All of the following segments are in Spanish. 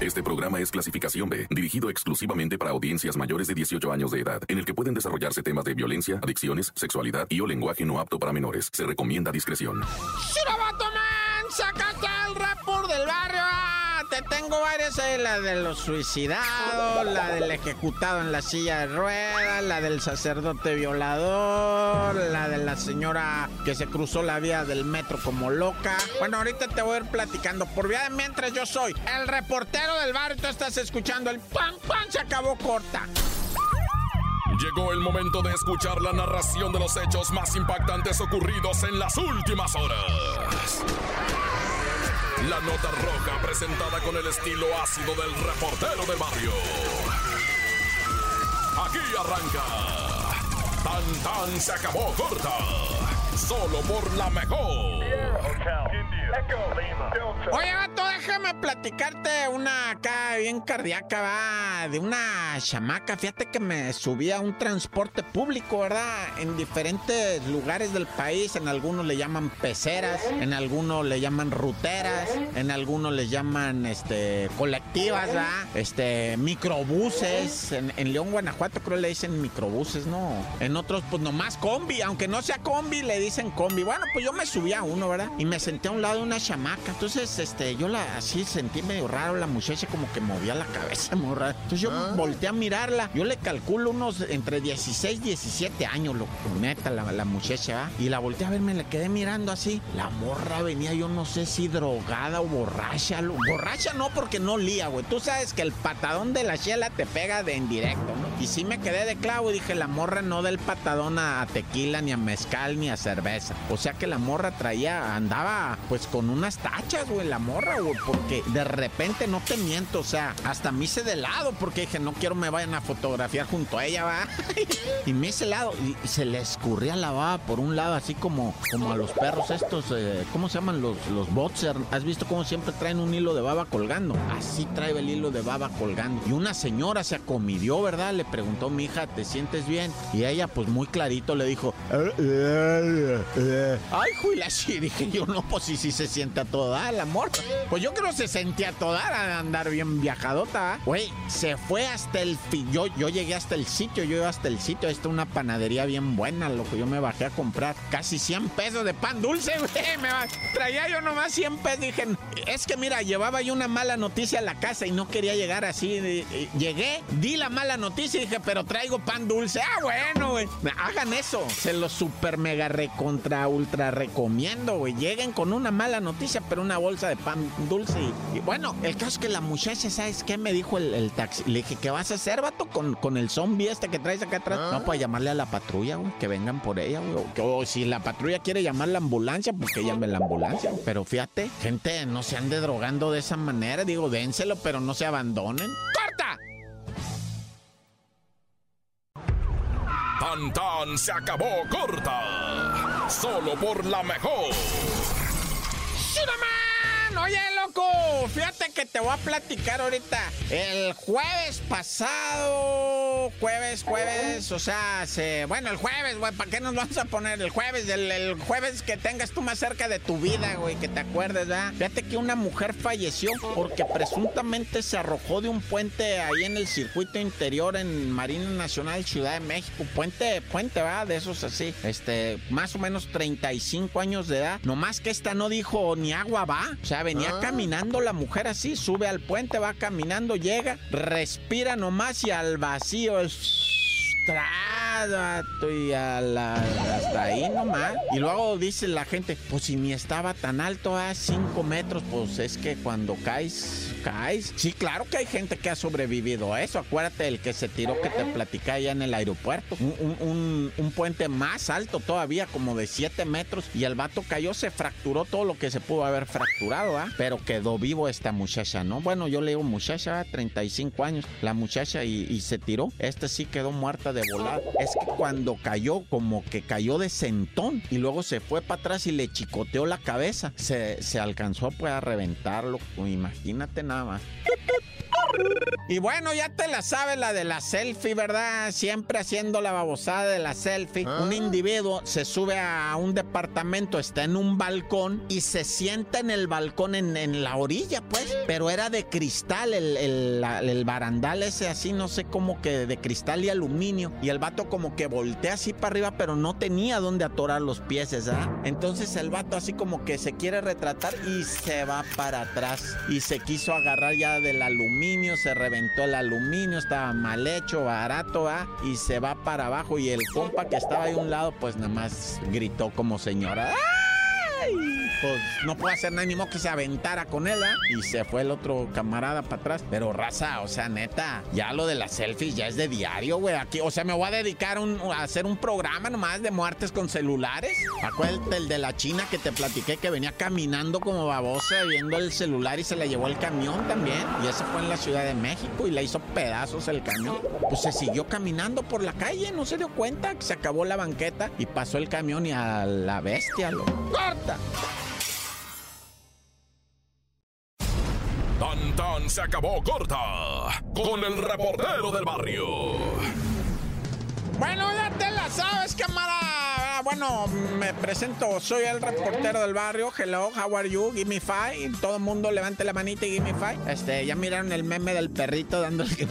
Este programa es clasificación B, dirigido exclusivamente para audiencias mayores de 18 años de edad, en el que pueden desarrollarse temas de violencia, adicciones, sexualidad y o lenguaje no apto para menores. Se recomienda discreción. ¡Shirabato Man! ¡Sácate al rapor del barrio! Te tengo varias, eh, la de los suicidados, la del ejecutado en la silla de ruedas, la del sacerdote violador, la de la señora que se cruzó la vía del metro como loca. Bueno, ahorita te voy a ir platicando. Por vía de mientras yo soy el reportero del barrio, tú estás escuchando el pan, pan, se acabó corta. Llegó el momento de escuchar la narración de los hechos más impactantes ocurridos en las últimas horas. La nota roja presentada con el estilo ácido del reportero del barrio. Aquí arranca. Tan tan se acabó corta. Solo por la mejor. Oye, vato, déjame platicarte una acá bien cardíaca, va, de una chamaca. Fíjate que me subí a un transporte público, ¿verdad? En diferentes lugares del país. En algunos le llaman peceras, en algunos le llaman ruteras, en algunos le llaman, este, colectivas, ¿verdad? Este, microbuses. En, en León, Guanajuato creo le dicen microbuses, ¿no? En otros, pues nomás combi. Aunque no sea combi, le dicen combi. Bueno, pues yo me subí a uno, ¿verdad? Y me senté a un lado de una chamaca. Entonces, este, yo la así sentí medio raro, la muchacha como que movía la cabeza muy raro. Entonces yo volteé a mirarla. Yo le calculo unos entre 16 y 17 años, lo neta, la, la muchacha, ¿va? Y la volteé a ver, me la quedé mirando así. La morra venía, yo no sé si drogada o borracha. lo- Borracha no, porque no lía, güey. Tú sabes que el patadón de la chela te pega de en directo, ¿no? Y sí me quedé de clavo y dije, la morra no del patadón a, a tequila, ni a mezcal, ni a cerveza. O sea que la morra traía, andaba pues con unas tachas, güey, la morra, güey, porque de repente no te miento, o sea, hasta me hice de lado porque dije, no quiero me vayan a fotografiar junto a ella, va. y me hice lado y, se le escurría la baba por un lado, así como, como a los perros estos, eh, ¿cómo se llaman los, los boxer? ¿Has visto cómo siempre traen un hilo de baba colgando? Así trae el hilo de baba colgando. Y una señora se acomidió, ¿verdad? Le preguntó mi hija, ¿te sientes bien? Y ella, pues muy clarito, le dijo, Ay, juila, sí, dije yo, no, pues sí, sí se siente a toda el amor. Pues yo creo que se sentía toda andar bien viajadota. Güey, se fue hasta el yo, yo llegué hasta el sitio, yo iba hasta el sitio, esta una panadería bien buena, lo que yo me bajé a comprar casi 100 pesos de pan dulce, güey. Me va- traía yo nomás 100 pesos, dije, es que mira, llevaba yo una mala noticia a la casa y no quería llegar así. eh, Llegué, di la mala noticia y dije, pero traigo pan dulce. Ah, bueno, güey. Hagan eso. Se los super mega recontra ultra recomiendo, güey. Lleguen con una mala noticia, pero una bolsa de pan dulce. Y, y bueno, el caso es que la muchacha, ¿sabes qué? Me dijo el, el taxi. Le dije, ¿qué vas a hacer, vato? Con, con el zombie este que traes acá atrás. No, pues llamarle a la patrulla, güey. Que vengan por ella, güey. O, que- o si la patrulla quiere llamar la ambulancia, pues que llame la ambulancia. güey. Pero fíjate, gente, no se ande drogando de esa manera. Digo, dénselo, pero no se abandonen. ¡Corta! Tan tan se acabó corta. Solo por la mejor. ¡Shiraman! Oye, fíjate que te voy a platicar ahorita. El jueves pasado, jueves, jueves, o sea, se, bueno, el jueves, güey, ¿para qué nos vamos a poner el jueves? El, el jueves que tengas tú más cerca de tu vida, güey, que te acuerdes, ¿verdad? Fíjate que una mujer falleció porque presuntamente se arrojó de un puente ahí en el circuito interior en Marina Nacional Ciudad de México. Puente, puente, ¿verdad? De esos así, este, más o menos 35 años de edad. Nomás que esta no dijo ni agua va. O sea, venía caminando la mujer así, sube al puente, va caminando, llega, respira nomás y al vacío es... Tras, vato, y a la- hasta ahí nomás. Y luego dice la gente, pues si ni estaba tan alto, a 5 metros, pues es que cuando caes, caes. Sí, claro que hay gente que ha sobrevivido a eso. Acuérdate del que se tiró que te platicé allá en el aeropuerto. Un, puente más alto todavía, como de 7 metros. Y el vato cayó, se fracturó todo lo que se pudo haber fracturado, ¿ah? Pero quedó vivo esta muchacha, ¿no? Bueno, yo le digo muchacha, 35 años, la muchacha y, se tiró. Esta sí quedó muerta de volar. Es que cuando cayó, como que cayó de sentón y luego se fue para atrás y le chicoteó la cabeza. Se, se alcanzó pues, a reventarlo. Imagínate nada más. Y bueno, ya te la sabes la de la selfie, ¿verdad? Siempre haciendo la babosada de la selfie. Ah. Un individuo se sube a un departamento, está en un balcón y se sienta en el balcón en, en la orilla, pues. Pero era de cristal, el, el- la- el barandal ese así, no sé cómo que de cristal y aluminio. Y el vato como que voltea así para arriba, pero no tenía dónde atorar los pies, ¿verdad? Entonces el vato así como que se quiere retratar y se va para atrás. Y se quiso agarrar ya del aluminio, se reventó el aluminio, estaba mal hecho, barato. Y se va para abajo. Y el compa que estaba ahí a un lado, pues nada más gritó como señora. Pues no puedo hacer nada ni modo que se aventara con él, ¿ah? Y se fue el otro camarada para atrás. Pero raza, o sea, neta, ya lo de las selfies ya es de diario, güey. Aquí, o sea, me voy a dedicar a hacer un programa nomás de muertes con celulares. Acuérdate el de la China que te platiqué que venía caminando como babosa viendo el celular y se le llevó el camión también. Y eso fue en la Ciudad de México y le hizo pedazos el camión. Pues se siguió caminando por la calle, no se dio cuenta que se acabó la banqueta y pasó el camión y a la bestia lo corta. Tan tan se acabó corta con el reportero del barrio. Bueno, me presento, soy el reportero del barrio. Hello, how are you? Give me five. Todo el mundo levante la manita y give me five. Este, ya miraron el meme del perrito dándole.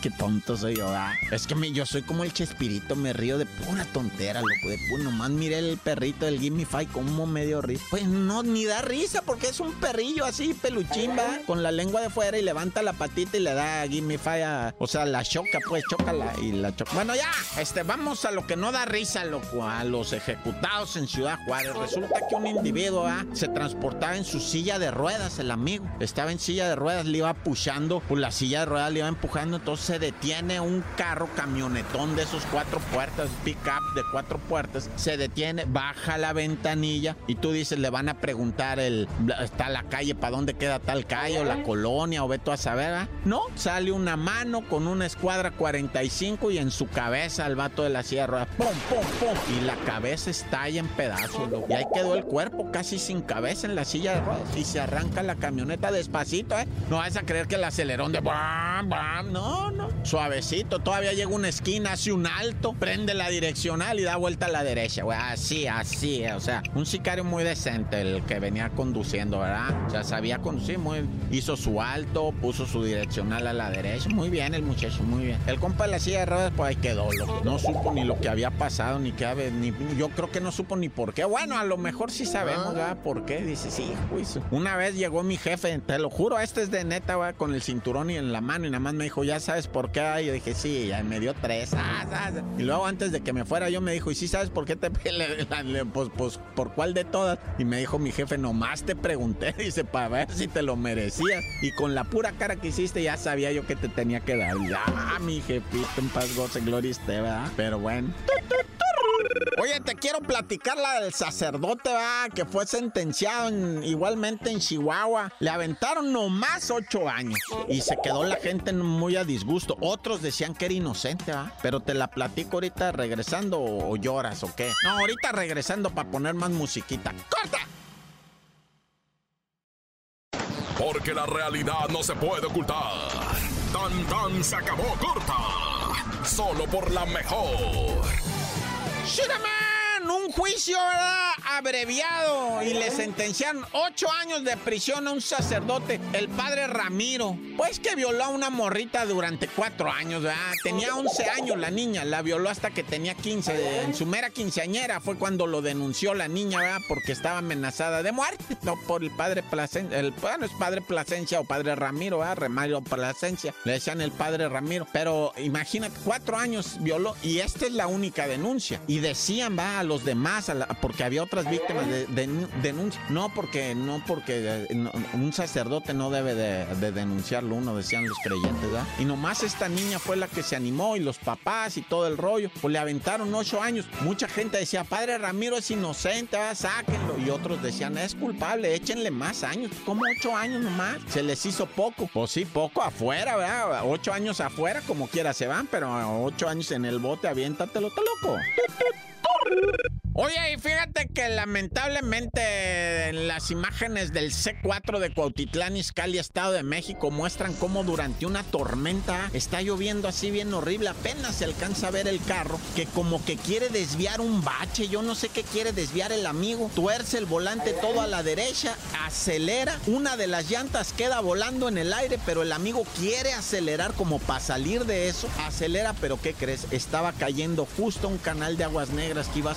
Qué tonto soy yo, ¿verdad? Es que me- yo soy como el chespirito, me río de pura tontera, loco. De puro, nomás miré el perrito del Give Me Five, como medio risa. Pues no, ni da risa, porque es un perrillo así, peluchín, ¿verdad? Con la lengua de fuera y levanta la patita y le da Give Me Five a- O sea, la choca, pues, chócala y la choca. Bueno, ya, este, vamos a lo que no da risa, loco, a los ejecutados en Ciudad Juárez. Resulta que un individuo, ¿verdad? Se transportaba en su silla de ruedas, el amigo. Estaba en silla de ruedas, le iba pushando, pues la silla de ruedas le iba empujando, entonces se detiene un carro camionetón de esos cuatro puertas, pick-up de cuatro puertas, se detiene, baja la ventanilla y tú dices, le van a preguntar el, está la calle, ¿para dónde queda tal calle o la colonia o ve tú a saber, ¿verdad? No, sale una mano con una escuadra 45 y en su cabeza el vato de la silla de ruedas, pum, pum, pum, y la cabeza estalla en pedazos, loco. y ahí quedó el cuerpo casi sin cabeza en la silla de ruedas y se arranca la camioneta despacito, ¿eh? No vas a creer que el acelerón de bam, bam, no, no, suavecito, todavía llega una esquina, hace un alto, prende la direccional y da vuelta a la derecha, güey, así, así, eh, o sea, un sicario muy decente el que venía conduciendo, ¿verdad? O sea, sabía conducir, muy, hizo su alto, puso su direccional a la derecha, muy bien el muchacho, muy bien. El compa de la silla de ruedas, pues ahí quedó, loco. no supo ni lo que había pasado, ni qué, habe- ni, yo creo que no supo ni por qué, bueno, a lo mejor sí sabemos, ¿verdad? ¿Por qué? Dice, sí, juicio. Una vez llegó mi jefe, te lo juro, este es de neta, güey, con el cinturón y en la mano y nada más me dijo, ¿ya sabes por qué? Y yo dije, sí, ya me dio tres. ah, ah, ah. Y luego antes de que me fuera yo me dijo, ¿y sí sabes por qué te pele? Pues, pues, ¿por cuál de todas? Y me dijo mi jefe, nomás te pregunté, dice, para ver si te lo merecías. Y con la pura cara que hiciste ya sabía yo que te tenía que dar. Ya, mi jefito, en paz, goce, gloria esté, ¿verdad? Pero bueno. Oye, te quiero platicar la del sacerdote, va, que fue sentenciado en- igualmente en Chihuahua. Le aventaron nomás ocho años y se quedó la gente muy a disgusto. Otros decían que era inocente, va. Pero te la platico ahorita regresando o, o lloras o qué. No, ahorita regresando para poner más musiquita. ¡Corta! Porque la realidad no se puede ocultar. Tan tan se acabó corta. Solo por la mejor. ¡Shiraman! Un juicio, ¿verdad? Abreviado. Y le sentenciaron ocho años de prisión a un sacerdote, el padre Ramiro. Pues que violó a una morrita durante cuatro años, ¿verdad? Tenía 11 años la niña, la violó hasta que tenía 15. En su mera quinceañera fue cuando lo denunció la niña, ¿verdad? Porque estaba amenazada de muerte. No por el padre Plasencia. El, bueno, es padre Plasencia o padre Ramiro, ¿verdad? Remario Plasencia. Le decían el padre Ramiro. Pero imagínate, cuatro años violó. Y esta es la única denuncia. Y decían, va, a los demás, la- porque había otras víctimas de, de- denuncia. No porque, no porque un sacerdote no debe de, de denunciarlo uno, decían los creyentes, ¿verdad? Y nomás esta niña fue la que se animó y los papás y todo el rollo. Pues le aventaron ocho años. Mucha gente decía, padre Ramiro es inocente, va, sáquenlo. Y otros decían, es culpable, échenle más años. ¿Cómo ocho años nomás? Se les hizo poco. Pues sí, poco afuera, ¿verdad? Ocho años afuera, como quiera se van, pero ocho años en el bote, aviéntatelo, está loco. Oye, y fíjate que lamentablemente en las imágenes del C4 de Cuautitlán, Izcalli, Estado de México, muestran cómo durante una tormenta está lloviendo así bien horrible. Apenas se alcanza a ver el carro que como que quiere desviar un bache. Yo no sé qué quiere desviar el amigo. Tuerce el volante todo a la derecha, acelera. Una de las llantas queda volando en el aire, pero el amigo quiere acelerar como para salir de eso. Acelera, pero ¿qué crees? Estaba cayendo justo un canal de aguas negras que iba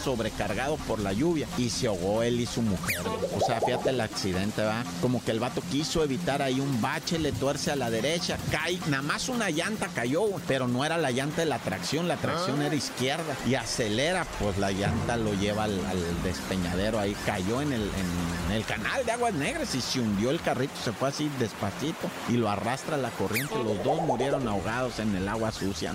por la lluvia y se ahogó él y su mujer. O sea, fíjate el accidente, va. Como que el vato quiso evitar ahí un bache, le tuerce a la derecha, cae, nada más una llanta cayó, pero no era la llanta de la tracción, la tracción era izquierda y acelera, pues la llanta lo lleva al, despeñadero, ahí cayó en el, en el canal de aguas negras y se hundió el carrito, se fue así despacito y lo arrastra la corriente. Los dos murieron ahogados en el agua sucia.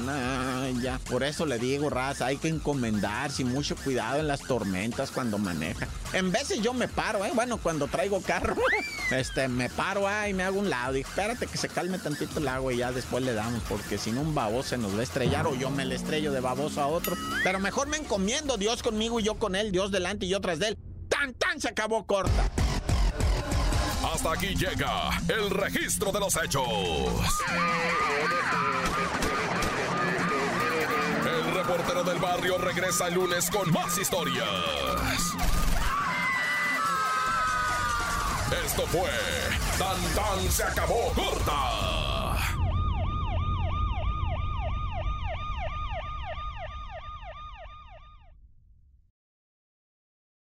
ya. Por eso le digo, raza, hay que encomendarse y mucho cuidado en las tormentas cuando maneja. En veces yo me paro, ¿eh? Bueno, cuando traigo carro, este, me paro ahí me hago un lado. Y espérate que se calme tantito el agua y ya después le damos, porque si no un baboso se nos va a estrellar o yo me le estrello de baboso a otro. Pero mejor me encomiendo, Dios conmigo y yo con él, Dios delante y yo tras de él. ¡Tan, tan! Se acabó corta. Hasta aquí llega el registro de los hechos reportero del barrio regresa el lunes con más historias. Esto fue Tan Tan se acabó corta